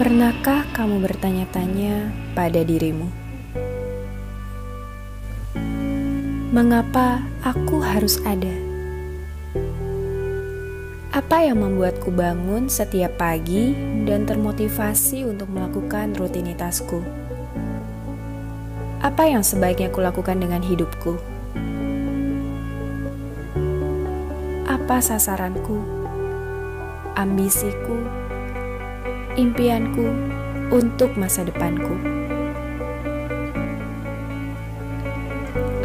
Pernahkah kamu bertanya-tanya pada dirimu, mengapa aku harus ada? Apa yang membuatku bangun setiap pagi dan termotivasi untuk melakukan rutinitasku? Apa yang sebaiknya kulakukan dengan hidupku? Apa sasaranku? Ambisiku? impianku untuk masa depanku.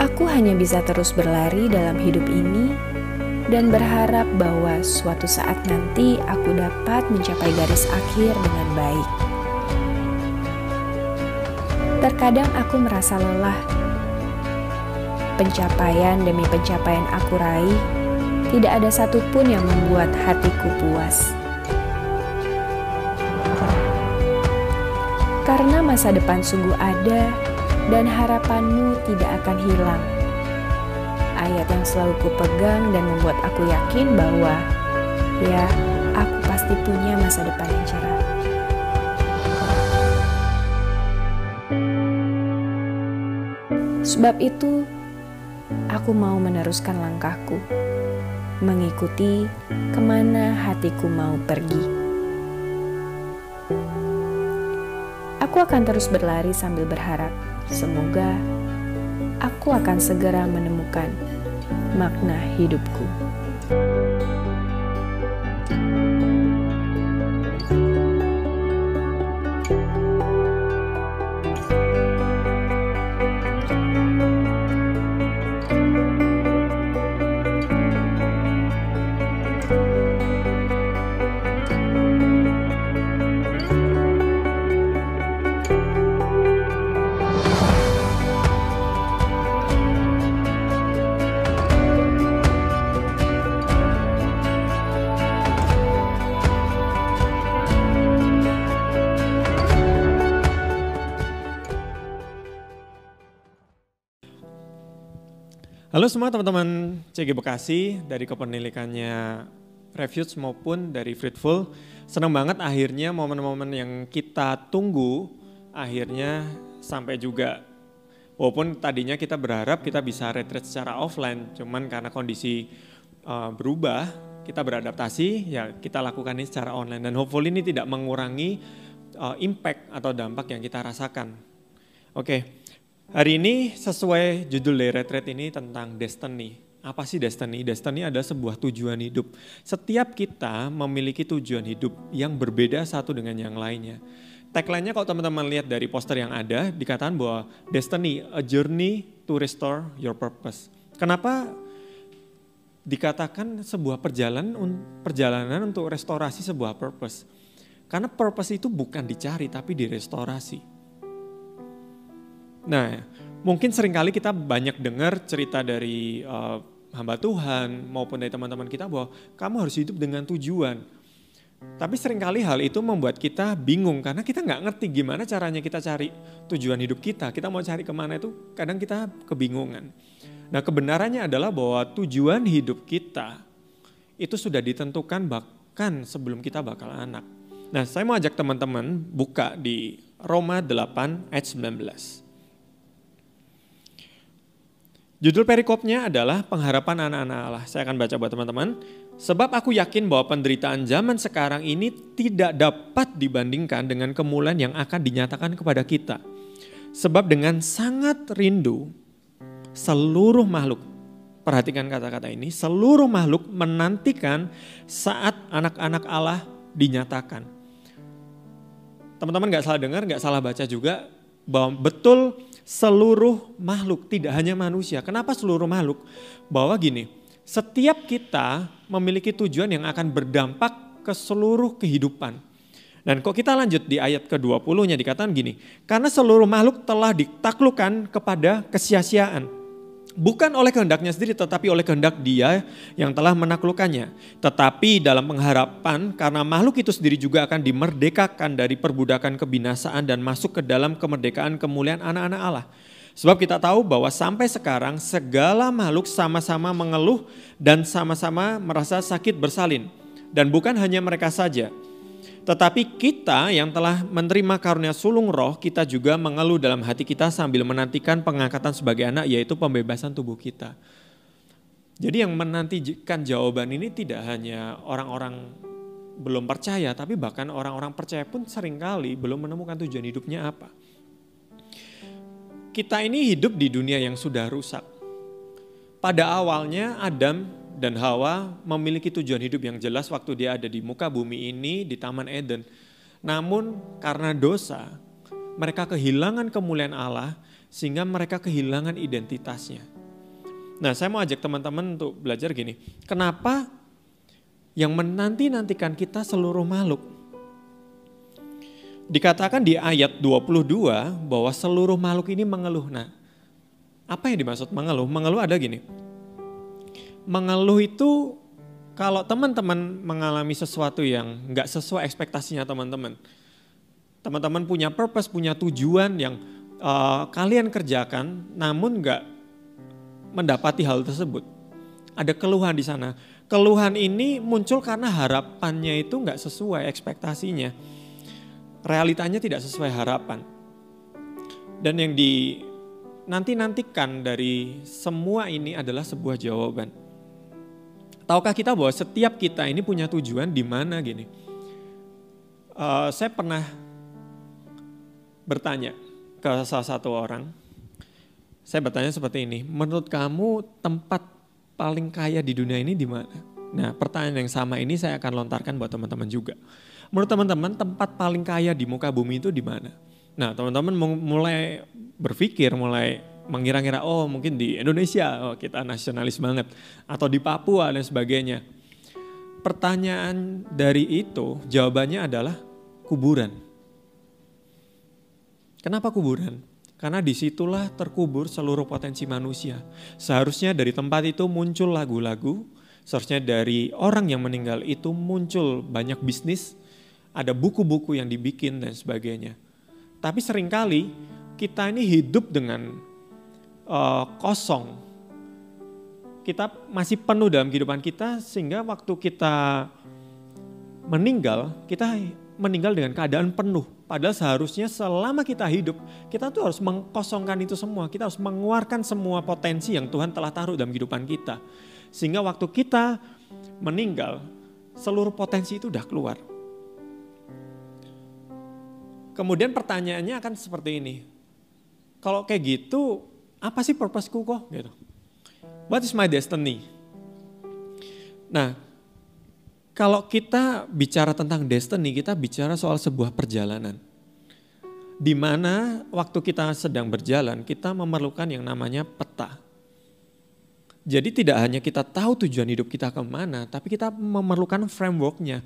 Aku hanya bisa terus berlari dalam hidup ini dan berharap bahwa suatu saat nanti aku dapat mencapai garis akhir dengan baik. Terkadang aku merasa lelah. Pencapaian demi pencapaian aku raih, tidak ada satupun yang membuat hatiku puas. karena masa depan sungguh ada dan harapanmu tidak akan hilang. Ayat yang selalu kupegang dan membuat aku yakin bahwa ya, aku pasti punya masa depan yang cerah. Sebab itu, aku mau meneruskan langkahku, mengikuti ke mana hatiku mau pergi. Aku akan terus berlari sambil berharap, semoga aku akan segera menemukan makna hidupku. Halo semua teman-teman CG Bekasi dari kepemilikannya Refuge maupun dari Fruitful. Senang banget akhirnya momen-momen yang kita tunggu akhirnya sampai juga. Walaupun tadinya kita berharap kita bisa retreat secara offline, cuman karena kondisi uh, berubah, kita beradaptasi, ya kita lakukan ini secara online. Dan hopefully ini tidak mengurangi uh, impact atau dampak yang kita rasakan. Oke, okay. Hari ini sesuai judul dari retreat ini tentang destiny. Apa sih destiny? Destiny adalah sebuah tujuan hidup. Setiap kita memiliki tujuan hidup yang berbeda satu dengan yang lainnya. Tagline-nya kalau teman-teman lihat dari poster yang ada, dikatakan bahwa destiny, a journey to restore your purpose. Kenapa dikatakan sebuah perjalanan perjalanan untuk restorasi sebuah purpose? Karena purpose itu bukan dicari tapi direstorasi. Nah, mungkin sering kali kita banyak dengar cerita dari uh, hamba Tuhan maupun dari teman-teman kita bahwa kamu harus hidup dengan tujuan. Tapi sering kali hal itu membuat kita bingung karena kita nggak ngerti gimana caranya kita cari tujuan hidup kita. Kita mau cari ke mana itu kadang kita kebingungan. Nah kebenarannya adalah bahwa tujuan hidup kita itu sudah ditentukan bahkan sebelum kita bakal anak. Nah saya mau ajak teman-teman buka di Roma 8 ayat 19. Judul perikopnya adalah pengharapan anak-anak Allah. Saya akan baca buat teman-teman. Sebab aku yakin bahwa penderitaan zaman sekarang ini tidak dapat dibandingkan dengan kemuliaan yang akan dinyatakan kepada kita. Sebab dengan sangat rindu seluruh makhluk, perhatikan kata-kata ini, seluruh makhluk menantikan saat anak-anak Allah dinyatakan. Teman-teman gak salah dengar, gak salah baca juga bahwa betul seluruh makhluk, tidak hanya manusia. Kenapa seluruh makhluk? Bahwa gini, setiap kita memiliki tujuan yang akan berdampak ke seluruh kehidupan. Dan kok kita lanjut di ayat ke-20-nya dikatakan gini, karena seluruh makhluk telah ditaklukkan kepada kesia-siaan bukan oleh kehendaknya sendiri tetapi oleh kehendak dia yang telah menaklukkannya. Tetapi dalam pengharapan karena makhluk itu sendiri juga akan dimerdekakan dari perbudakan kebinasaan dan masuk ke dalam kemerdekaan kemuliaan anak-anak Allah. Sebab kita tahu bahwa sampai sekarang segala makhluk sama-sama mengeluh dan sama-sama merasa sakit bersalin. Dan bukan hanya mereka saja, tetapi kita yang telah menerima karunia sulung roh, kita juga mengeluh dalam hati kita sambil menantikan pengangkatan sebagai anak, yaitu pembebasan tubuh kita. Jadi yang menantikan jawaban ini tidak hanya orang-orang belum percaya, tapi bahkan orang-orang percaya pun sering kali belum menemukan tujuan hidupnya apa. Kita ini hidup di dunia yang sudah rusak. Pada awalnya Adam dan Hawa memiliki tujuan hidup yang jelas waktu dia ada di muka bumi ini di Taman Eden. Namun karena dosa, mereka kehilangan kemuliaan Allah sehingga mereka kehilangan identitasnya. Nah saya mau ajak teman-teman untuk belajar gini, kenapa yang menanti-nantikan kita seluruh makhluk? Dikatakan di ayat 22 bahwa seluruh makhluk ini mengeluh. Nah, apa yang dimaksud mengeluh? Mengeluh ada gini, mengeluh itu kalau teman-teman mengalami sesuatu yang nggak sesuai ekspektasinya teman-teman, teman-teman punya purpose, punya tujuan yang uh, kalian kerjakan, namun nggak mendapati hal tersebut. Ada keluhan di sana. Keluhan ini muncul karena harapannya itu nggak sesuai ekspektasinya. Realitanya tidak sesuai harapan. Dan yang di nanti-nantikan dari semua ini adalah sebuah jawaban Tahukah kita bahwa setiap kita ini punya tujuan di mana gini? Uh, saya pernah bertanya ke salah satu orang, saya bertanya seperti ini, menurut kamu tempat paling kaya di dunia ini di mana? Nah pertanyaan yang sama ini saya akan lontarkan buat teman-teman juga. Menurut teman-teman tempat paling kaya di muka bumi itu di mana? Nah teman-teman mulai berpikir, mulai mengira-ngira oh mungkin di Indonesia oh kita nasionalis banget atau di Papua dan sebagainya. Pertanyaan dari itu jawabannya adalah kuburan. Kenapa kuburan? Karena di situlah terkubur seluruh potensi manusia. Seharusnya dari tempat itu muncul lagu-lagu, seharusnya dari orang yang meninggal itu muncul banyak bisnis, ada buku-buku yang dibikin dan sebagainya. Tapi sering kali kita ini hidup dengan uh, kosong. Kita masih penuh dalam kehidupan kita sehingga waktu kita meninggal, kita meninggal dengan keadaan penuh. Padahal seharusnya selama kita hidup, kita tuh harus mengkosongkan itu semua. Kita harus mengeluarkan semua potensi yang Tuhan telah taruh dalam kehidupan kita. Sehingga waktu kita meninggal, seluruh potensi itu udah keluar. Kemudian pertanyaannya akan seperti ini. Kalau kayak gitu, apa sih purposeku kok gitu. What is my destiny? Nah, kalau kita bicara tentang destiny, kita bicara soal sebuah perjalanan. Di mana waktu kita sedang berjalan, kita memerlukan yang namanya peta. Jadi tidak hanya kita tahu tujuan hidup kita ke mana, tapi kita memerlukan frameworknya.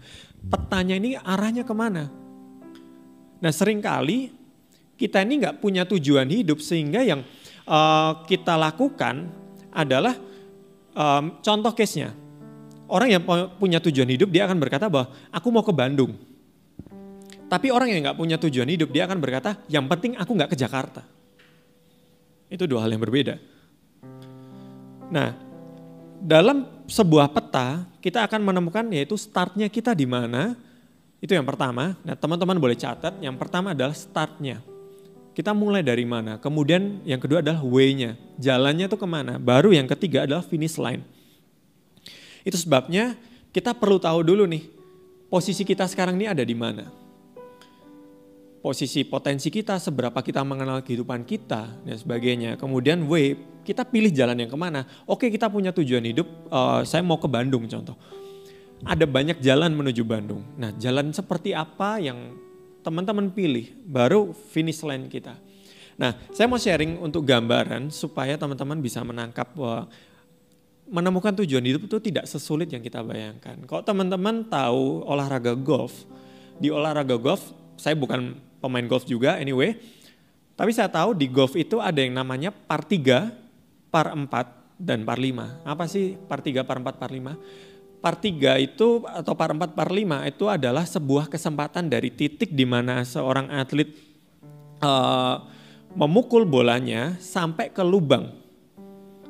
Petanya ini arahnya ke mana. Nah sering kali kita ini nggak punya tujuan hidup sehingga yang uh, kita lakukan adalah um, contoh case-nya. Orang yang punya tujuan hidup dia akan berkata bahwa aku mau ke Bandung. Tapi orang yang nggak punya tujuan hidup dia akan berkata yang penting aku nggak ke Jakarta. Itu dua hal yang berbeda. Nah, dalam sebuah peta kita akan menemukan yaitu startnya kita di mana. Itu yang pertama. Nah teman-teman boleh catat. Yang pertama adalah startnya. Kita mulai dari mana? Kemudian yang kedua adalah way-nya. Jalannya itu ke mana? Baru yang ketiga adalah finish line. Itu sebabnya kita perlu tahu dulu nih, posisi kita sekarang ini ada di mana. Posisi potensi kita, seberapa kita mengenal kehidupan kita, dan sebagainya. Kemudian way, kita pilih jalan yang ke mana. Oke kita punya tujuan hidup, uh, saya mau ke Bandung contoh. Ada banyak jalan menuju Bandung. Nah jalan seperti apa yang teman-teman pilih, baru finish line kita. Nah, saya mau sharing untuk gambaran supaya teman-teman bisa menangkap bahwa menemukan tujuan hidup itu tidak sesulit yang kita bayangkan. Kalau teman-teman tahu olahraga golf, di olahraga golf, saya bukan pemain golf juga anyway, tapi saya tahu di golf itu ada yang namanya par 3, par 4, dan par 5. Apa sih par 3, par 4, par 5? Par 3 itu atau par 4, par 5 itu adalah sebuah kesempatan dari titik di mana seorang atlet uh, memukul bolanya sampai ke lubang.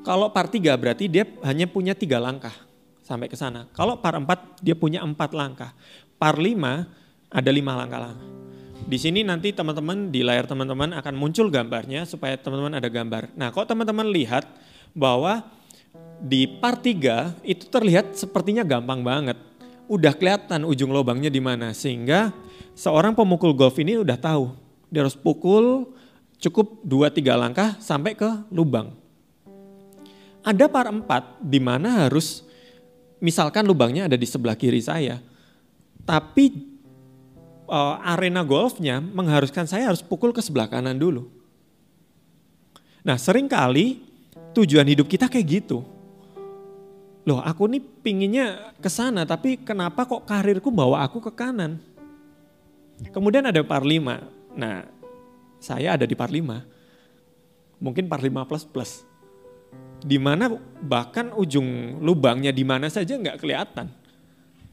Kalau par tiga berarti dia hanya punya tiga langkah sampai ke sana. Kalau par empat dia punya empat langkah. Par lima ada lima langkah-langkah. Di sini nanti teman-teman di layar teman-teman akan muncul gambarnya supaya teman-teman ada gambar. Nah, kalau teman-teman lihat bahwa di par tiga itu terlihat sepertinya gampang banget. Udah kelihatan ujung lubangnya di mana sehingga seorang pemukul golf ini udah tahu dia harus pukul cukup 2-3 langkah sampai ke lubang. Ada par 4 di mana harus misalkan lubangnya ada di sebelah kiri saya. Tapi uh, arena golfnya mengharuskan saya harus pukul ke sebelah kanan dulu. Nah sering kali tujuan hidup kita kayak gitu. Loh aku nih pinginnya ke sana tapi kenapa kok karirku bawa aku ke kanan? Kemudian ada par 5. Nah saya ada di 5. Mungkin 5 plus plus. Di mana bahkan ujung lubangnya di mana saja nggak kelihatan.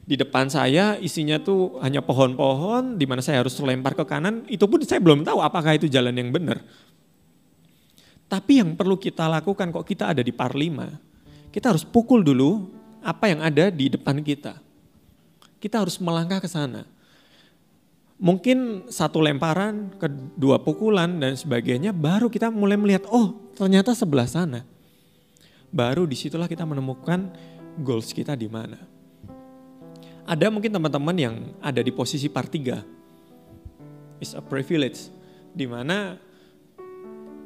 Di depan saya isinya tuh hanya pohon-pohon, di mana saya harus lempar ke kanan, itu pun saya belum tahu apakah itu jalan yang benar. Tapi yang perlu kita lakukan kok kita ada di par 5, kita harus pukul dulu apa yang ada di depan kita. Kita harus melangkah ke sana mungkin satu lemparan, kedua pukulan dan sebagainya, baru kita mulai melihat, oh ternyata sebelah sana. Baru di situlah kita menemukan goals kita di mana. Ada mungkin teman-teman yang ada di posisi part 3. It's a privilege. Di mana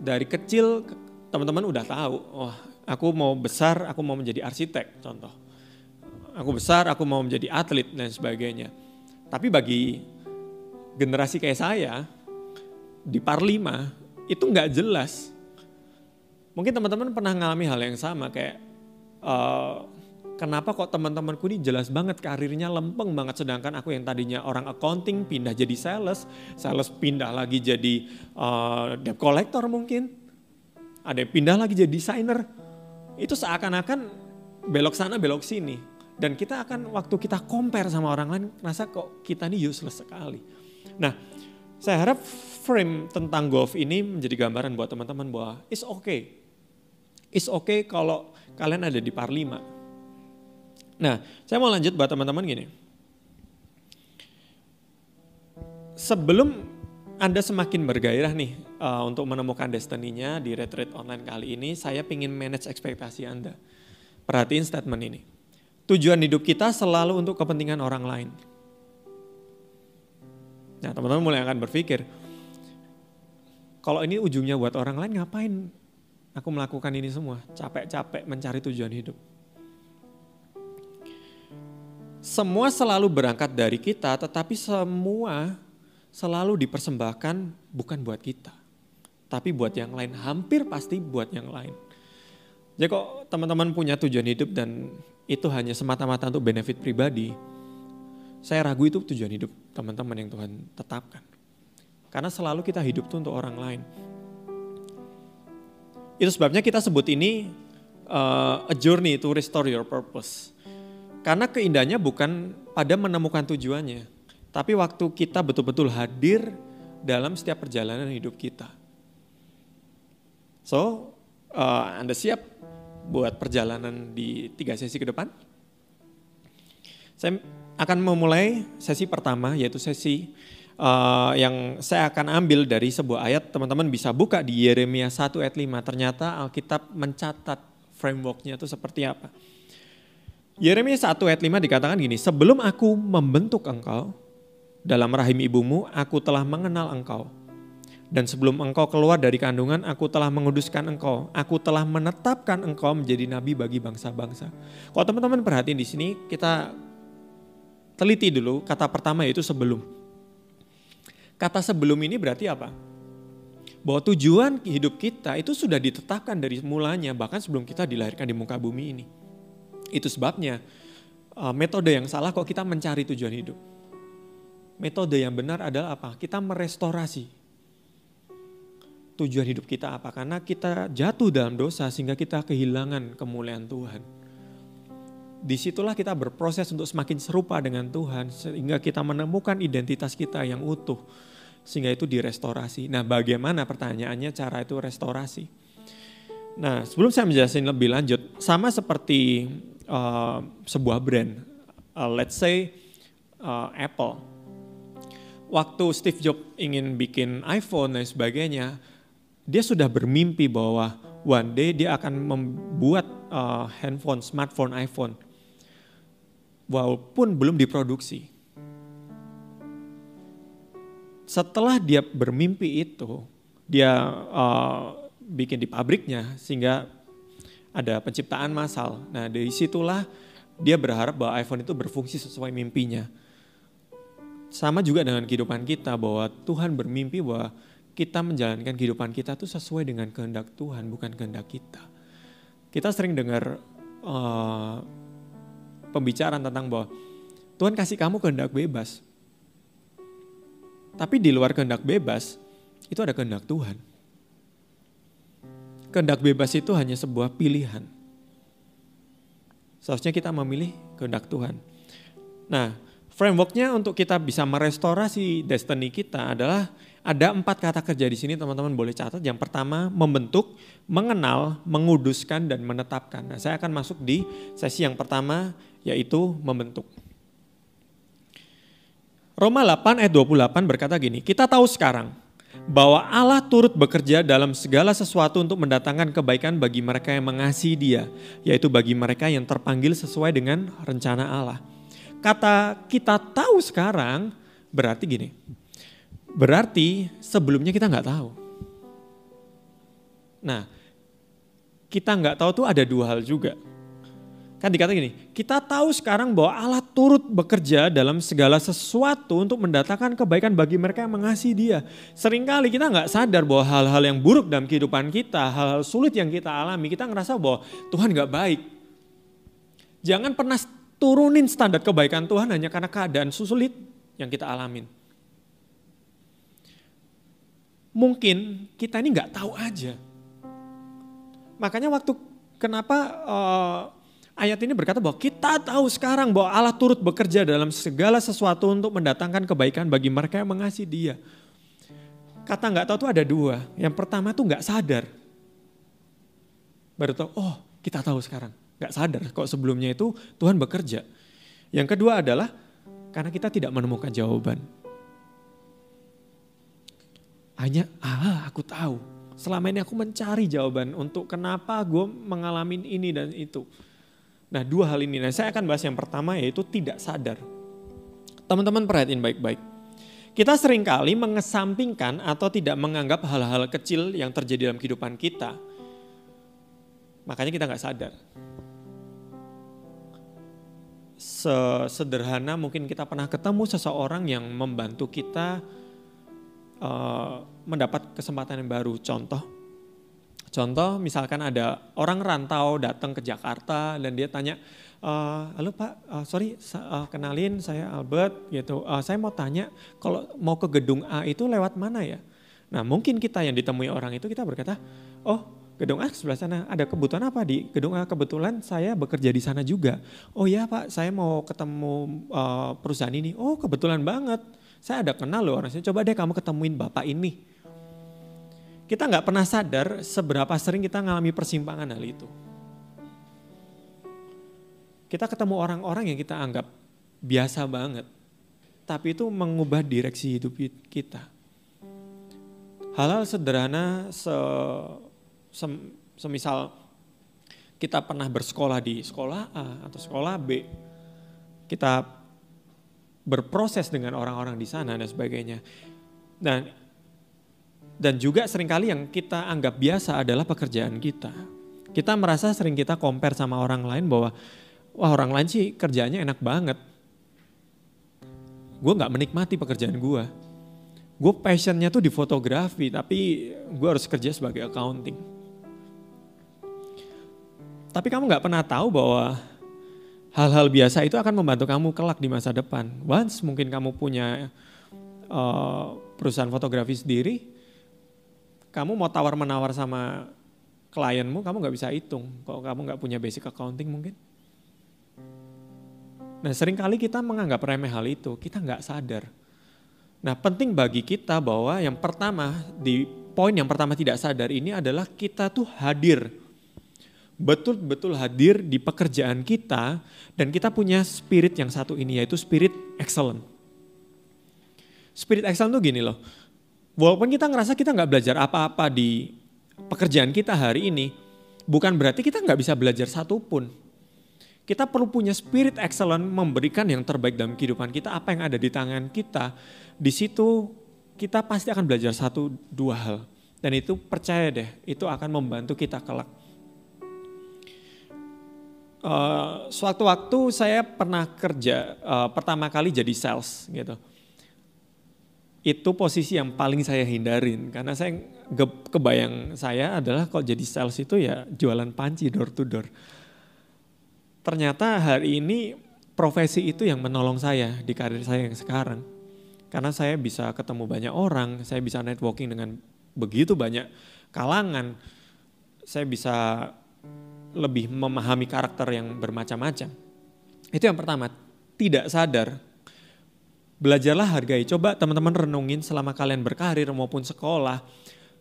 dari kecil teman-teman udah tahu, oh aku mau besar, aku mau menjadi arsitek contoh. Aku besar, aku mau menjadi atlet dan sebagainya. Tapi bagi generasi kayak saya di par 5 itu nggak jelas. Mungkin teman-teman pernah ngalami hal yang sama kayak uh, kenapa kok teman-temanku ini jelas banget karirnya lempeng banget sedangkan aku yang tadinya orang accounting pindah jadi sales, sales pindah lagi jadi uh, debt collector mungkin. Ada yang pindah lagi jadi desainer. Itu seakan-akan belok sana belok sini. Dan kita akan waktu kita compare sama orang lain rasa kok kita ini useless sekali. Nah, saya harap frame tentang golf ini menjadi gambaran buat teman-teman bahwa it's okay. It's okay kalau kalian ada di par 5. Nah, saya mau lanjut buat teman-teman gini. Sebelum Anda semakin bergairah nih uh, untuk menemukan destininya di retreat online kali ini, saya ingin manage ekspektasi Anda. Perhatiin statement ini. Tujuan hidup kita selalu untuk kepentingan orang lain. Nah teman-teman mulai akan berpikir, kalau ini ujungnya buat orang lain ngapain aku melakukan ini semua? Capek-capek mencari tujuan hidup. Semua selalu berangkat dari kita, tetapi semua selalu dipersembahkan bukan buat kita. Tapi buat yang lain, hampir pasti buat yang lain. Jadi kok teman-teman punya tujuan hidup dan itu hanya semata-mata untuk benefit pribadi, saya ragu itu tujuan hidup teman-teman yang Tuhan tetapkan. Karena selalu kita hidup tuh untuk orang lain. Itu sebabnya kita sebut ini uh, a journey to restore your purpose. Karena keindahannya bukan pada menemukan tujuannya, tapi waktu kita betul-betul hadir dalam setiap perjalanan hidup kita. So, uh, Anda siap buat perjalanan di tiga sesi ke depan? Saya akan memulai sesi pertama yaitu sesi uh, yang saya akan ambil dari sebuah ayat teman-teman bisa buka di Yeremia 1 ayat 5 ternyata Alkitab mencatat frameworknya itu seperti apa. Yeremia 1 ayat 5 dikatakan gini, sebelum aku membentuk engkau dalam rahim ibumu, aku telah mengenal engkau. Dan sebelum engkau keluar dari kandungan, aku telah menguduskan engkau. Aku telah menetapkan engkau menjadi nabi bagi bangsa-bangsa. Kalau teman-teman perhatiin di sini, kita teliti dulu kata pertama yaitu sebelum. Kata sebelum ini berarti apa? Bahwa tujuan hidup kita itu sudah ditetapkan dari mulanya bahkan sebelum kita dilahirkan di muka bumi ini. Itu sebabnya uh, metode yang salah kok kita mencari tujuan hidup. Metode yang benar adalah apa? Kita merestorasi tujuan hidup kita apa? Karena kita jatuh dalam dosa sehingga kita kehilangan kemuliaan Tuhan di situlah kita berproses untuk semakin serupa dengan Tuhan sehingga kita menemukan identitas kita yang utuh sehingga itu direstorasi. Nah, bagaimana pertanyaannya cara itu restorasi? Nah, sebelum saya menjelaskan lebih lanjut, sama seperti uh, sebuah brand, uh, let's say uh, Apple. Waktu Steve Jobs ingin bikin iPhone dan sebagainya, dia sudah bermimpi bahwa one day dia akan membuat uh, handphone, smartphone, iPhone, walaupun belum diproduksi setelah dia bermimpi itu, dia uh, bikin di pabriknya sehingga ada penciptaan massal. Nah dari situlah dia berharap bahwa iPhone itu berfungsi sesuai mimpinya. Sama juga dengan kehidupan kita bahwa Tuhan bermimpi bahwa kita menjalankan kehidupan kita itu sesuai dengan kehendak Tuhan bukan kehendak kita. Kita sering dengar uh, pembicaraan tentang bahwa Tuhan kasih kamu kehendak bebas. Tapi di luar kehendak bebas, itu ada kehendak Tuhan. Kehendak bebas itu hanya sebuah pilihan. Seharusnya kita memilih kehendak Tuhan. Nah, frameworknya untuk kita bisa merestorasi destiny kita adalah ada empat kata kerja di sini teman-teman boleh catat. Yang pertama membentuk, mengenal, menguduskan, dan menetapkan. Nah saya akan masuk di sesi yang pertama yaitu membentuk. Roma 8 ayat 28 berkata gini, kita tahu sekarang bahwa Allah turut bekerja dalam segala sesuatu untuk mendatangkan kebaikan bagi mereka yang mengasihi dia, yaitu bagi mereka yang terpanggil sesuai dengan rencana Allah. Kata kita tahu sekarang berarti gini, berarti sebelumnya kita nggak tahu. Nah, kita nggak tahu tuh ada dua hal juga. Kan dikatakan gini, kita tahu sekarang bahwa Allah turut bekerja dalam segala sesuatu untuk mendatangkan kebaikan bagi mereka yang mengasihi dia. Seringkali kita nggak sadar bahwa hal-hal yang buruk dalam kehidupan kita, hal-hal sulit yang kita alami, kita ngerasa bahwa Tuhan nggak baik. Jangan pernah turunin standar kebaikan Tuhan hanya karena keadaan sulit yang kita alamin. Mungkin kita ini nggak tahu aja. Makanya waktu kenapa uh, Ayat ini berkata bahwa kita tahu sekarang bahwa Allah turut bekerja dalam segala sesuatu untuk mendatangkan kebaikan bagi mereka yang mengasihi dia. Kata nggak tahu itu ada dua. Yang pertama tuh nggak sadar. Baru tahu, oh kita tahu sekarang. Nggak sadar kok sebelumnya itu Tuhan bekerja. Yang kedua adalah karena kita tidak menemukan jawaban. Hanya, ah aku tahu. Selama ini aku mencari jawaban untuk kenapa gue mengalami ini dan itu. Nah dua hal ini, nah saya akan bahas yang pertama yaitu tidak sadar. Teman-teman perhatiin baik-baik. Kita sering kali mengesampingkan atau tidak menganggap hal-hal kecil yang terjadi dalam kehidupan kita. Makanya kita nggak sadar. Sederhana mungkin kita pernah ketemu seseorang yang membantu kita uh, mendapat kesempatan yang baru. Contoh, Contoh misalkan ada orang rantau datang ke Jakarta dan dia tanya, e, halo Pak, uh, sorry uh, kenalin saya Albert gitu. Uh, saya mau tanya kalau mau ke gedung A itu lewat mana ya? Nah mungkin kita yang ditemui orang itu kita berkata, oh gedung A sebelah sana ada kebutuhan apa di gedung A kebetulan saya bekerja di sana juga. Oh ya Pak, saya mau ketemu uh, perusahaan ini. Oh kebetulan banget, saya ada kenal loh orang sini. Coba deh kamu ketemuin bapak ini kita nggak pernah sadar seberapa sering kita mengalami persimpangan hal itu. Kita ketemu orang-orang yang kita anggap biasa banget, tapi itu mengubah direksi hidup kita. Hal-hal sederhana, se, se, semisal kita pernah bersekolah di sekolah A atau sekolah B, kita berproses dengan orang-orang di sana dan sebagainya. Dan dan juga sering kali yang kita anggap biasa adalah pekerjaan kita. Kita merasa sering kita compare sama orang lain bahwa wah orang lain sih kerjanya enak banget. Gue gak menikmati pekerjaan gue. Gue passionnya tuh di fotografi tapi gue harus kerja sebagai accounting. Tapi kamu gak pernah tahu bahwa hal-hal biasa itu akan membantu kamu kelak di masa depan. Once mungkin kamu punya uh, perusahaan fotografi sendiri, kamu mau tawar menawar sama klienmu, kamu nggak bisa hitung. Kalau kamu nggak punya basic accounting mungkin. Nah sering kali kita menganggap remeh hal itu, kita nggak sadar. Nah penting bagi kita bahwa yang pertama di poin yang pertama tidak sadar ini adalah kita tuh hadir. Betul-betul hadir di pekerjaan kita dan kita punya spirit yang satu ini yaitu spirit excellent. Spirit excellent tuh gini loh, walaupun kita ngerasa kita nggak belajar apa-apa di pekerjaan kita hari ini, bukan berarti kita nggak bisa belajar satupun. Kita perlu punya spirit excellent memberikan yang terbaik dalam kehidupan kita, apa yang ada di tangan kita. Di situ kita pasti akan belajar satu dua hal. Dan itu percaya deh, itu akan membantu kita kelak. Uh, suatu waktu saya pernah kerja uh, pertama kali jadi sales gitu. Itu posisi yang paling saya hindarin karena saya kebayang saya adalah kalau jadi sales itu ya jualan panci door to door ternyata hari ini profesi itu yang menolong saya di karir saya yang sekarang. Karena saya bisa ketemu banyak orang, saya bisa networking dengan begitu banyak kalangan, saya bisa lebih memahami karakter yang bermacam-macam. Itu yang pertama, tidak sadar. Belajarlah hargai, coba teman-teman renungin selama kalian berkarir maupun sekolah,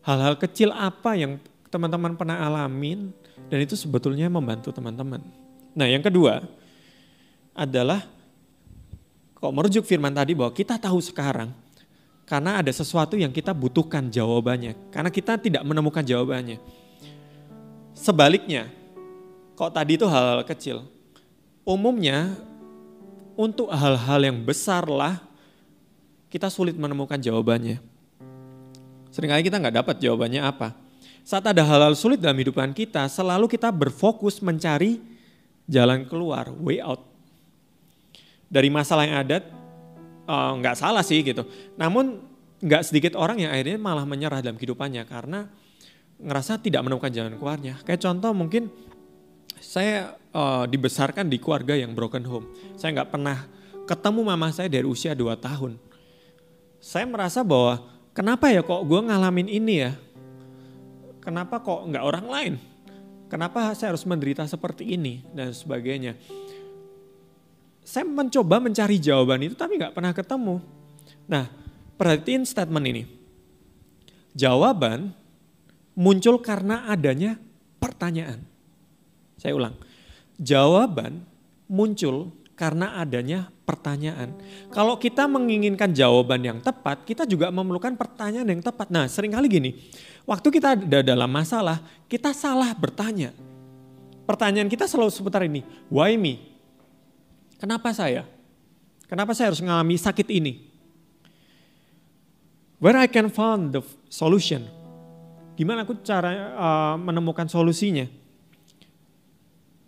hal-hal kecil apa yang teman-teman pernah alamin dan itu sebetulnya membantu teman-teman. Nah yang kedua adalah kok merujuk firman tadi bahwa kita tahu sekarang karena ada sesuatu yang kita butuhkan jawabannya. Karena kita tidak menemukan jawabannya. Sebaliknya, kok tadi itu hal, -hal kecil. Umumnya untuk hal-hal yang besar lah kita sulit menemukan jawabannya. Seringkali kita nggak dapat jawabannya apa. Saat ada hal-hal sulit dalam hidupan kita, selalu kita berfokus mencari jalan keluar, way out. Dari masalah yang ada, uh, nggak salah sih gitu. Namun nggak sedikit orang yang akhirnya malah menyerah dalam kehidupannya karena ngerasa tidak menemukan jalan keluarnya. Kayak contoh mungkin saya uh, dibesarkan di keluarga yang broken home. Saya nggak pernah ketemu mama saya dari usia 2 tahun. Saya merasa bahwa kenapa ya kok gue ngalamin ini ya? Kenapa kok nggak orang lain? Kenapa saya harus menderita seperti ini dan sebagainya. Saya mencoba mencari jawaban itu tapi nggak pernah ketemu. Nah, perhatiin statement ini. Jawaban muncul karena adanya pertanyaan. Saya ulang. Jawaban muncul karena adanya pertanyaan. Kalau kita menginginkan jawaban yang tepat, kita juga memerlukan pertanyaan yang tepat. Nah, sering kali gini, waktu kita ada dalam masalah, kita salah bertanya. Pertanyaan kita selalu seputar ini, why me? Kenapa saya? Kenapa saya harus mengalami sakit ini? Where I can find the solution? Gimana aku cara uh, menemukan solusinya?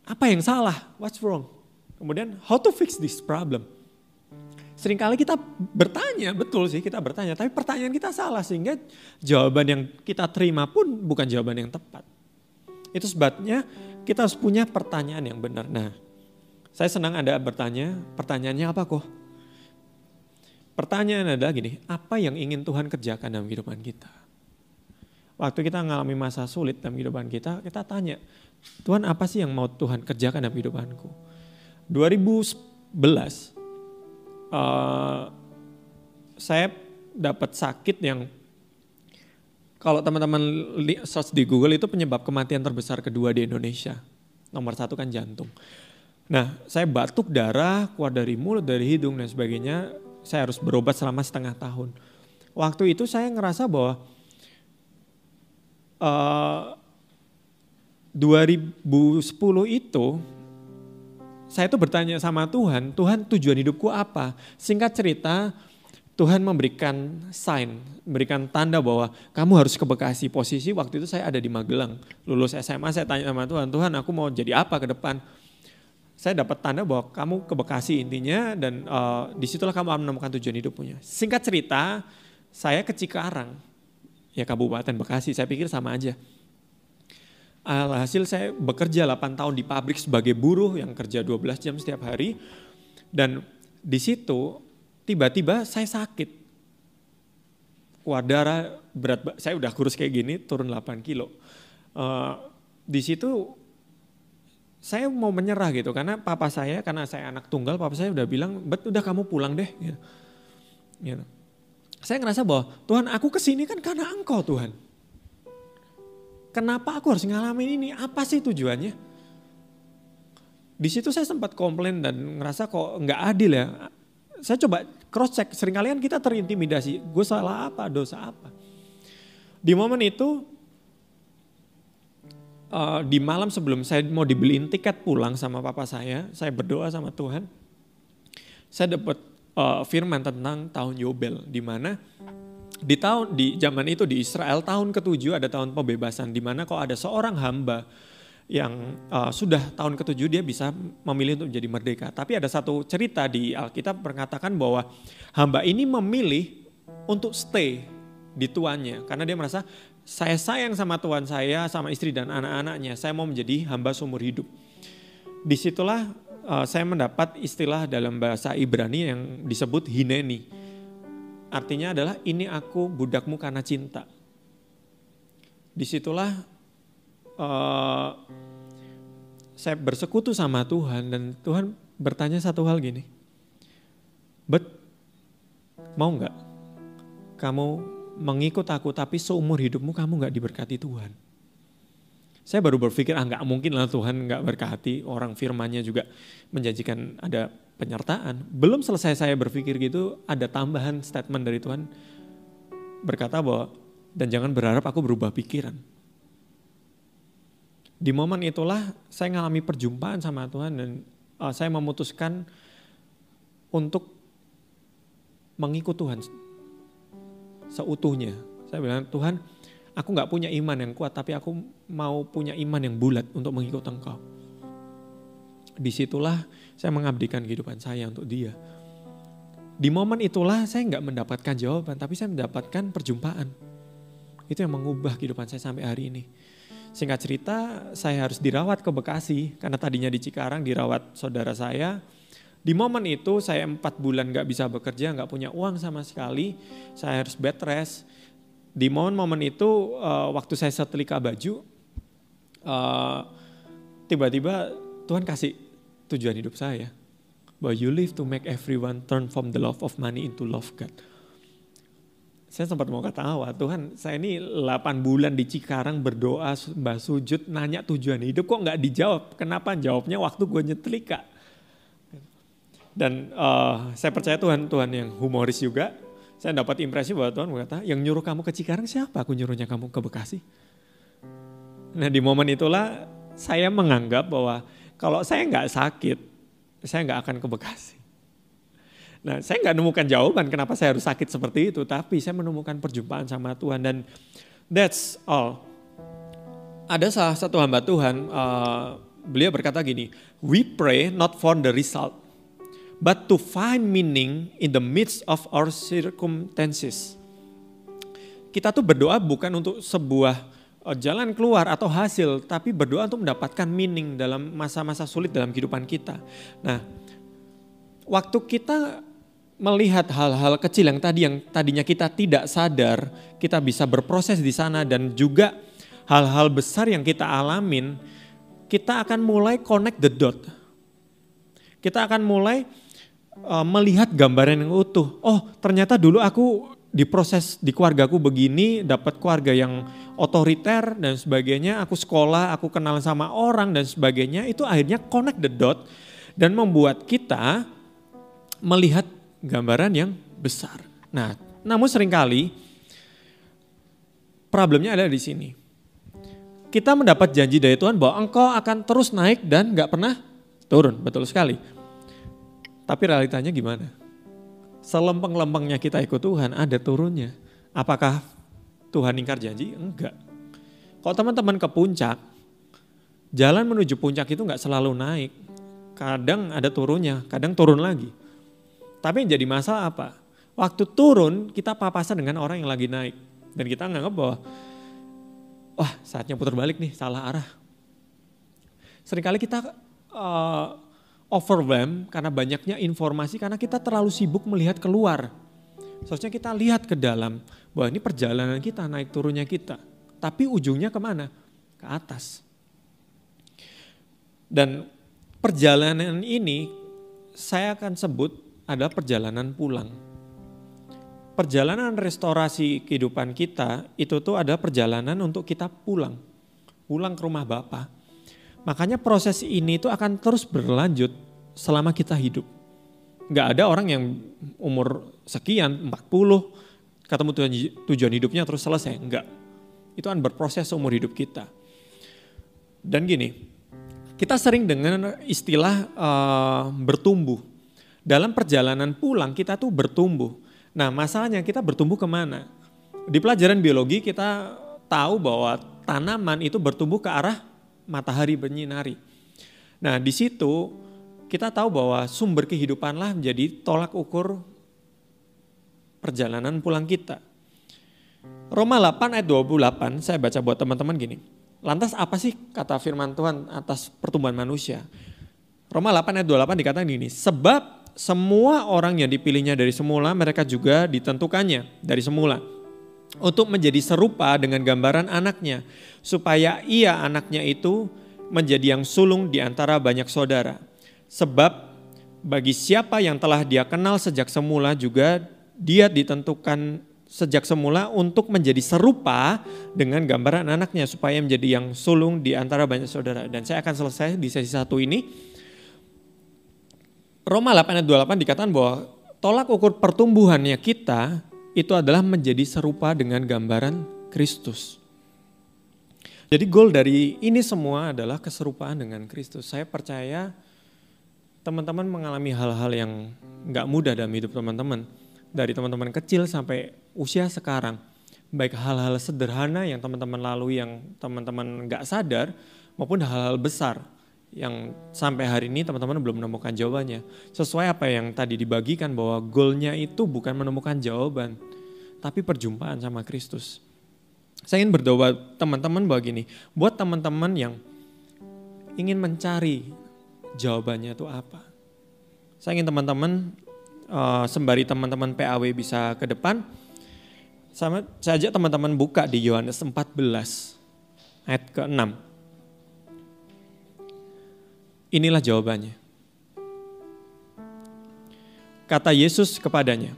Apa yang salah? What's wrong? Kemudian how to fix this problem? Seringkali kita bertanya, betul sih kita bertanya, tapi pertanyaan kita salah sehingga jawaban yang kita terima pun bukan jawaban yang tepat. Itu sebabnya kita harus punya pertanyaan yang benar. Nah, saya senang Anda bertanya, pertanyaannya apa kok? Pertanyaan adalah gini, apa yang ingin Tuhan kerjakan dalam kehidupan kita? Waktu kita mengalami masa sulit dalam kehidupan kita, kita tanya, Tuhan apa sih yang mau Tuhan kerjakan dalam kehidupanku? 2011 uh, saya dapat sakit yang kalau teman-teman search di Google itu penyebab kematian terbesar kedua di Indonesia. Nomor satu kan jantung. Nah, saya batuk darah keluar dari mulut, dari hidung dan sebagainya. Saya harus berobat selama setengah tahun. Waktu itu saya ngerasa bahwa uh, eh, 2010 itu saya itu bertanya sama Tuhan, Tuhan tujuan hidupku apa? Singkat cerita, Tuhan memberikan sign, memberikan tanda bahwa kamu harus ke Bekasi. Posisi waktu itu saya ada di Magelang. Lulus SMA saya tanya sama Tuhan, Tuhan aku mau jadi apa ke depan? Saya dapat tanda bahwa kamu ke Bekasi intinya dan uh, di situlah kamu menemukan tujuan hidupnya. Singkat cerita, saya ke Cikarang, ya Kabupaten Bekasi, saya pikir sama aja. Alhasil saya bekerja 8 tahun di pabrik sebagai buruh yang kerja 12 jam setiap hari. Dan di situ tiba-tiba saya sakit. Kuat darah, berat, saya udah kurus kayak gini, turun 8 kilo. Uh, di situ saya mau menyerah gitu karena papa saya karena saya anak tunggal papa saya udah bilang bet udah kamu pulang deh gitu. gitu. Saya ngerasa bahwa Tuhan aku ke sini kan karena engkau Tuhan. Kenapa aku harus ngalamin ini? Apa sih tujuannya? Di situ saya sempat komplain dan ngerasa kok nggak adil ya. Saya coba cross check, sering kalian kita terintimidasi. Gue salah apa, dosa apa. Di momen itu, uh, di malam sebelum saya mau dibeliin tiket pulang sama papa saya, saya berdoa sama Tuhan. Saya dapat uh, firman tentang tahun Yobel, di mana di tahun di zaman itu di Israel tahun ketujuh ada tahun pembebasan di mana kok ada seorang hamba yang uh, sudah tahun ketujuh dia bisa memilih untuk menjadi merdeka. Tapi ada satu cerita di Alkitab mengatakan bahwa hamba ini memilih untuk stay di tuannya karena dia merasa saya sayang sama tuan saya, sama istri dan anak-anaknya. Saya mau menjadi hamba seumur hidup. Di situlah uh, saya mendapat istilah dalam bahasa Ibrani yang disebut hineni Artinya adalah ini aku budakmu karena cinta. Di situlah uh, saya bersekutu sama Tuhan dan Tuhan bertanya satu hal gini. Bet, mau nggak kamu mengikut aku tapi seumur hidupmu kamu nggak diberkati Tuhan? Saya baru berpikir ah nggak mungkin lah Tuhan nggak berkati orang firmannya juga menjanjikan ada penyertaan. Belum selesai saya berpikir gitu, ada tambahan statement dari Tuhan berkata bahwa dan jangan berharap aku berubah pikiran. Di momen itulah saya mengalami perjumpaan sama Tuhan dan uh, saya memutuskan untuk mengikut Tuhan seutuhnya. Saya bilang Tuhan, aku nggak punya iman yang kuat, tapi aku mau punya iman yang bulat untuk mengikut Engkau. Di situlah saya mengabdikan kehidupan saya untuk dia. Di momen itulah saya nggak mendapatkan jawaban, tapi saya mendapatkan perjumpaan. Itu yang mengubah kehidupan saya sampai hari ini. Singkat cerita, saya harus dirawat ke Bekasi, karena tadinya di Cikarang dirawat saudara saya. Di momen itu saya empat bulan nggak bisa bekerja, nggak punya uang sama sekali. Saya harus bed rest. Di momen-momen itu, uh, waktu saya setelika baju, uh, tiba-tiba Tuhan kasih tujuan hidup saya. Bahwa you live to make everyone turn from the love of money into love God. Saya sempat mau ketawa, Tuhan saya ini 8 bulan di Cikarang berdoa, mbah sujud, nanya tujuan hidup kok nggak dijawab. Kenapa? Jawabnya waktu gue nyetrika. Dan uh, saya percaya Tuhan, Tuhan yang humoris juga. Saya dapat impresi bahwa Tuhan berkata, yang nyuruh kamu ke Cikarang siapa? Aku nyuruhnya kamu ke Bekasi. Nah di momen itulah saya menganggap bahwa kalau saya nggak sakit, saya nggak akan ke Bekasi. Nah, saya nggak menemukan jawaban kenapa saya harus sakit seperti itu, tapi saya menemukan perjumpaan sama Tuhan dan that's all. Ada salah satu hamba Tuhan, uh, beliau berkata gini, we pray not for the result, but to find meaning in the midst of our circumstances. Kita tuh berdoa bukan untuk sebuah Oh, jalan keluar atau hasil, tapi berdoa untuk mendapatkan meaning dalam masa-masa sulit dalam kehidupan kita. Nah, waktu kita melihat hal-hal kecil yang tadi yang tadinya kita tidak sadar, kita bisa berproses di sana dan juga hal-hal besar yang kita alamin, kita akan mulai connect the dot. Kita akan mulai uh, melihat gambaran yang utuh. Oh, ternyata dulu aku diproses di keluargaku begini, dapat keluarga yang otoriter dan sebagainya, aku sekolah, aku kenal sama orang dan sebagainya, itu akhirnya connect the dot dan membuat kita melihat gambaran yang besar. Nah, namun sering kali problemnya ada di sini. Kita mendapat janji dari Tuhan bahwa engkau akan terus naik dan gak pernah turun, betul sekali. Tapi realitanya gimana? selempeng-lempengnya kita ikut Tuhan ada turunnya. Apakah Tuhan ingkar janji? Enggak. Kalau teman-teman ke puncak, jalan menuju puncak itu enggak selalu naik. Kadang ada turunnya, kadang turun lagi. Tapi yang jadi masalah apa? Waktu turun kita papasan dengan orang yang lagi naik. Dan kita nganggap bahwa, wah saatnya putar balik nih, salah arah. Seringkali kita uh, overwhelm karena banyaknya informasi karena kita terlalu sibuk melihat keluar. Seharusnya kita lihat ke dalam bahwa ini perjalanan kita, naik turunnya kita. Tapi ujungnya ke mana? Ke atas. Dan perjalanan ini saya akan sebut adalah perjalanan pulang. perjalanan restorasi kehidupan kita itu tuh adalah perjalanan untuk kita pulang. Pulang ke rumah Bapa. Makanya proses ini itu akan terus berlanjut selama kita hidup. Gak ada orang yang umur sekian, 40, ketemu tujuan, tujuan hidupnya terus selesai. Enggak. Itu akan berproses umur hidup kita. Dan gini, kita sering dengan istilah uh, bertumbuh. Dalam perjalanan pulang kita tuh bertumbuh. Nah masalahnya kita bertumbuh ke mana? Di pelajaran biologi kita tahu bahwa tanaman itu bertumbuh ke arah matahari bernyinari. Nah di situ kita tahu bahwa sumber kehidupanlah menjadi tolak ukur perjalanan pulang kita. Roma 8 ayat 28 saya baca buat teman-teman gini. Lantas apa sih kata firman Tuhan atas pertumbuhan manusia? Roma 8 ayat 28 dikatakan gini, sebab semua orang yang dipilihnya dari semula mereka juga ditentukannya dari semula untuk menjadi serupa dengan gambaran anaknya supaya ia anaknya itu menjadi yang sulung di antara banyak saudara. Sebab bagi siapa yang telah dia kenal sejak semula juga dia ditentukan sejak semula untuk menjadi serupa dengan gambaran anaknya supaya menjadi yang sulung di antara banyak saudara. Dan saya akan selesai di sesi satu ini Roma 8 ayat 28 dikatakan bahwa tolak ukur pertumbuhannya kita itu adalah menjadi serupa dengan gambaran Kristus. Jadi goal dari ini semua adalah keserupaan dengan Kristus. Saya percaya teman-teman mengalami hal-hal yang nggak mudah dalam hidup teman-teman. Dari teman-teman kecil sampai usia sekarang. Baik hal-hal sederhana yang teman-teman lalui yang teman-teman nggak sadar maupun hal-hal besar yang sampai hari ini teman-teman belum menemukan jawabannya. Sesuai apa yang tadi dibagikan bahwa goalnya itu bukan menemukan jawaban, tapi perjumpaan sama Kristus. Saya ingin berdoa teman-teman bahwa gini, buat teman-teman yang ingin mencari jawabannya itu apa. Saya ingin teman-teman uh, sembari teman-teman PAW bisa ke depan, sama saya ajak teman-teman buka di Yohanes 14 ayat ke-6. Inilah jawabannya. Kata Yesus kepadanya,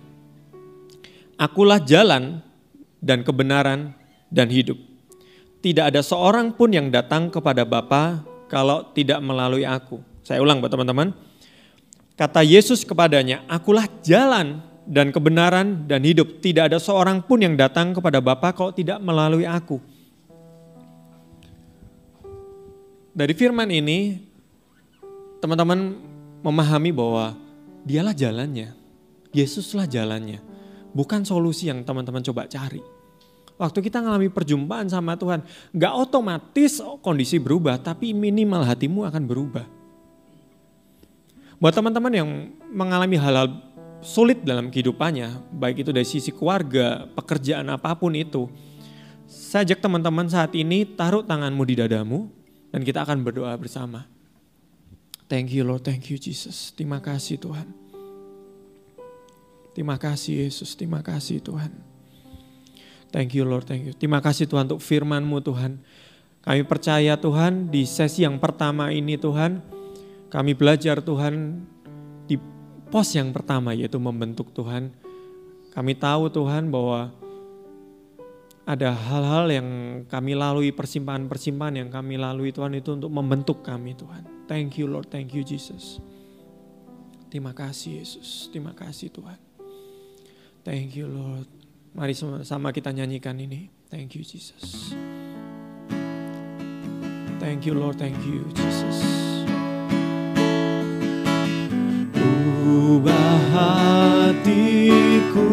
Akulah jalan dan kebenaran dan hidup. Tidak ada seorang pun yang datang kepada Bapa kalau tidak melalui aku. Saya ulang buat teman-teman. Kata Yesus kepadanya, Akulah jalan dan kebenaran dan hidup. Tidak ada seorang pun yang datang kepada Bapa kalau tidak melalui aku. Dari firman ini teman-teman memahami bahwa dialah jalannya. Yesuslah jalannya. Bukan solusi yang teman-teman coba cari. Waktu kita mengalami perjumpaan sama Tuhan, gak otomatis kondisi berubah, tapi minimal hatimu akan berubah. Buat teman-teman yang mengalami hal-hal sulit dalam kehidupannya, baik itu dari sisi keluarga, pekerjaan apa pun itu, saya ajak teman-teman saat ini taruh tanganmu di dadamu dan kita akan berdoa bersama. Thank you Lord, thank you Jesus. Terima kasih Tuhan. Terima kasih Yesus, terima kasih Tuhan. Thank you Lord, thank you. Terima kasih Tuhan untuk firman-Mu Tuhan. Kami percaya Tuhan di sesi yang pertama ini Tuhan, kami belajar Tuhan di pos yang pertama yaitu membentuk Tuhan. Kami tahu Tuhan bahwa ada hal-hal yang kami lalui, persimpangan-persimpangan yang kami lalui Tuhan itu untuk membentuk kami Tuhan. Thank you Lord, thank you Jesus. Terima kasih Yesus, terima kasih Tuhan. Thank you Lord. Mari sama kita nyanyikan ini. Thank you Jesus. Thank you Lord, thank you Jesus. Ubah hatiku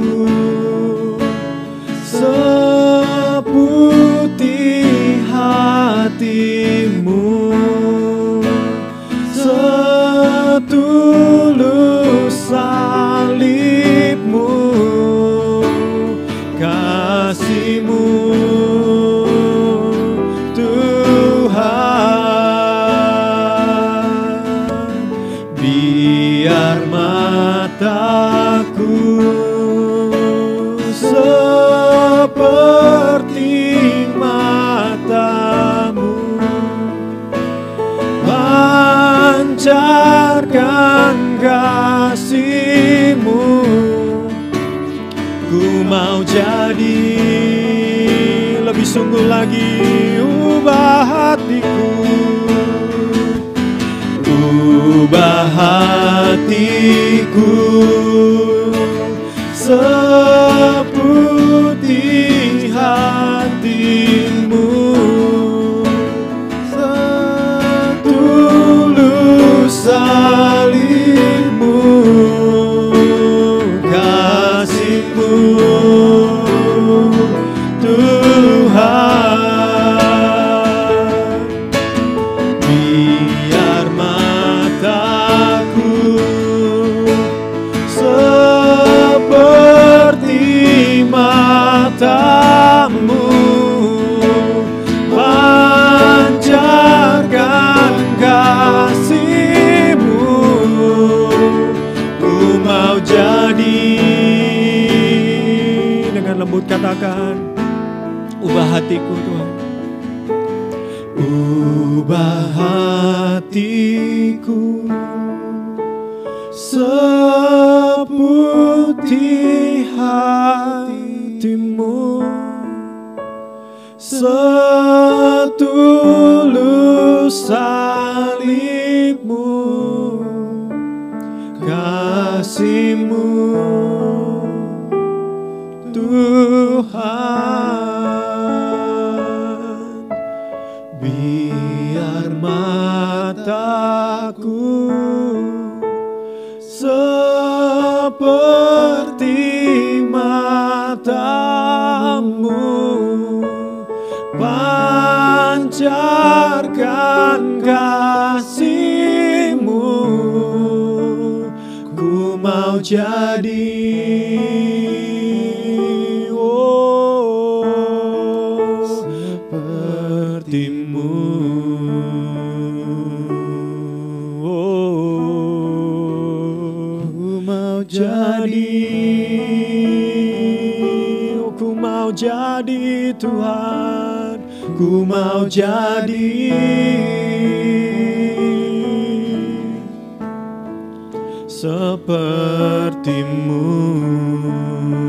jadi. Oh, sepertimu. Oh, Ku mau jadi. Oh, Ku mau jadi Tuhan. Ku mau jadi sepertimu.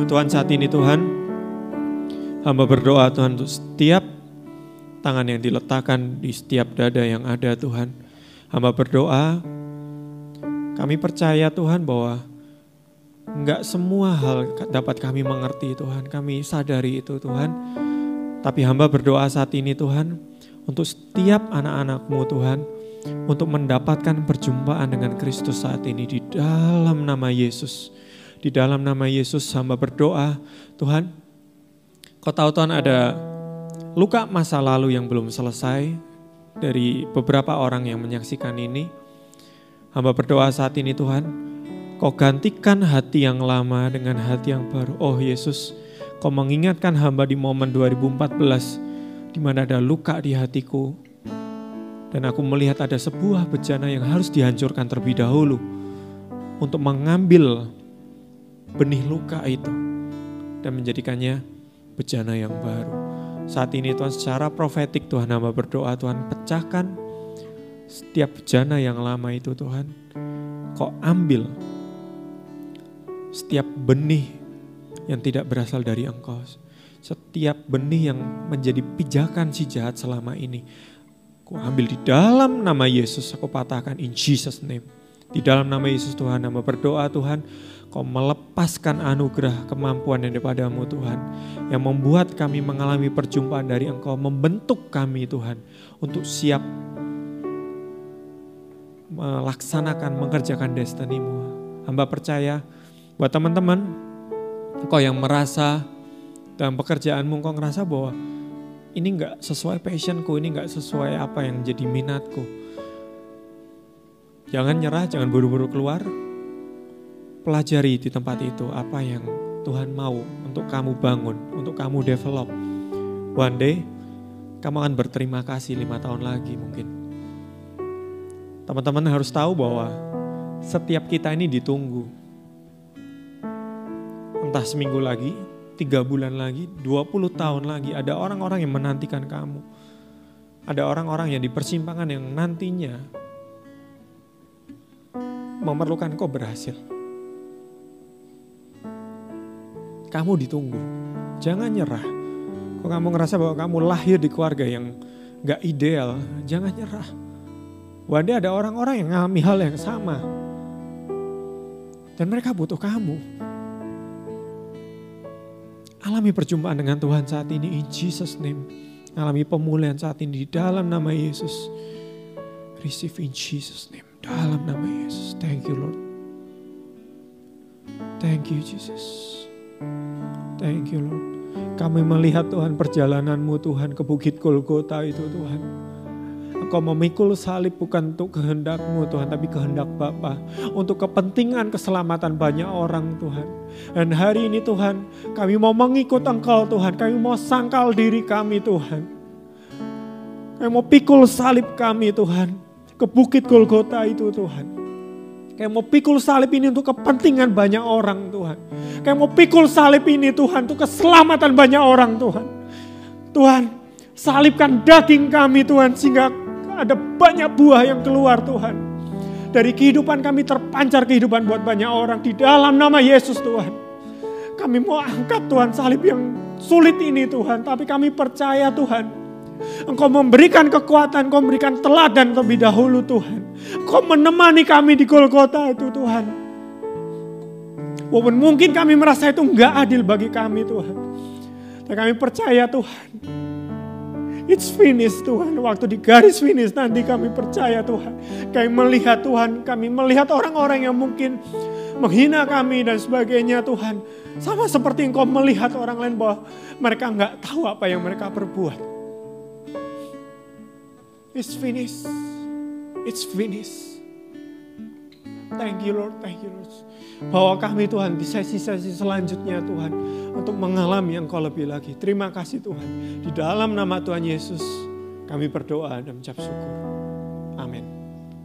Tuhan saat ini Tuhan hamba berdoa Tuhan untuk setiap tangan yang diletakkan di setiap dada yang ada Tuhan. Hamba berdoa kami percaya Tuhan bahwa enggak semua hal dapat kami mengerti Tuhan. Kami sadari itu Tuhan. Tapi hamba berdoa saat ini Tuhan untuk setiap anak-anakmu Tuhan untuk mendapatkan perjumpaan dengan Kristus saat ini di dalam nama Yesus. Di dalam nama Yesus hamba berdoa, Tuhan, kau tahu Tuhan ada luka masa lalu yang belum selesai dari beberapa orang yang menyaksikan ini. Hamba berdoa saat ini Tuhan, kau gantikan hati yang lama dengan hati yang baru. Oh Yesus, kau mengingatkan hamba di momen 2014 di mana ada luka di hatiku, dan aku melihat ada sebuah bejana yang harus dihancurkan terlebih dahulu untuk mengambil benih luka itu dan menjadikannya bejana yang baru. Saat ini Tuhan secara profetik Tuhan hamba berdoa Tuhan pecahkan setiap bejana yang lama itu Tuhan. Kau ambil setiap benih yang tidak berasal dari engkau. Setiap benih yang menjadi pijakan si jahat selama ini Aku ambil di dalam nama Yesus, aku patahkan in Jesus name. Di dalam nama Yesus Tuhan, nama berdoa Tuhan, kau melepaskan anugerah kemampuan yang daripadamu Tuhan. Yang membuat kami mengalami perjumpaan dari engkau, membentuk kami Tuhan. Untuk siap melaksanakan, mengerjakan destinimu. Hamba percaya buat teman-teman, engkau yang merasa dalam pekerjaanmu, engkau ngerasa bahwa ini nggak sesuai passionku, ini nggak sesuai apa yang jadi minatku. Jangan nyerah, jangan buru-buru keluar. Pelajari di tempat itu apa yang Tuhan mau untuk kamu bangun, untuk kamu develop. One day, kamu akan berterima kasih lima tahun lagi mungkin. Teman-teman harus tahu bahwa setiap kita ini ditunggu. Entah seminggu lagi, tiga bulan lagi, 20 tahun lagi, ada orang-orang yang menantikan kamu. Ada orang-orang yang di persimpangan yang nantinya memerlukan kau berhasil. Kamu ditunggu, jangan nyerah. Kalau kamu ngerasa bahwa kamu lahir di keluarga yang gak ideal, jangan nyerah. Wadah ada orang-orang yang ngalami hal yang sama. Dan mereka butuh kamu. Alami perjumpaan dengan Tuhan saat ini in Jesus name. Alami pemulihan saat ini di dalam nama Yesus. Receive in Jesus name. Dalam nama Yesus. Thank you Lord. Thank you Jesus. Thank you Lord. Kami melihat Tuhan perjalananmu Tuhan ke Bukit Golgota itu Tuhan. Engkau memikul salib bukan untuk kehendakmu Tuhan, tapi kehendak Bapa Untuk kepentingan keselamatan banyak orang Tuhan. Dan hari ini Tuhan, kami mau mengikut Engkau Tuhan. Kami mau sangkal diri kami Tuhan. Kami mau pikul salib kami Tuhan. Ke Bukit Golgota itu Tuhan. Kayak mau pikul salib ini untuk kepentingan banyak orang Tuhan. Kayak mau pikul salib ini Tuhan untuk keselamatan banyak orang Tuhan. Tuhan, salibkan daging kami Tuhan sehingga ada banyak buah yang keluar Tuhan. Dari kehidupan kami terpancar kehidupan buat banyak orang di dalam nama Yesus Tuhan. Kami mau angkat Tuhan salib yang sulit ini Tuhan. Tapi kami percaya Tuhan Engkau memberikan kekuatan, Engkau memberikan teladan terlebih dahulu Tuhan. Engkau menemani kami di Golgota itu Tuhan. Walaupun mungkin kami merasa itu enggak adil bagi kami Tuhan. Dan kami percaya Tuhan. It's finished Tuhan. Waktu di garis finish nanti kami percaya Tuhan. Kami melihat Tuhan, kami melihat orang-orang yang mungkin menghina kami dan sebagainya Tuhan. Sama seperti engkau melihat orang lain bahwa mereka enggak tahu apa yang mereka perbuat. It's finished. It's finished. Thank you Lord, thank you Lord. Bawa kami Tuhan di sesi-sesi selanjutnya Tuhan. Untuk mengalami yang kau lebih lagi. Terima kasih Tuhan. Di dalam nama Tuhan Yesus kami berdoa dan mengucap syukur. Amin.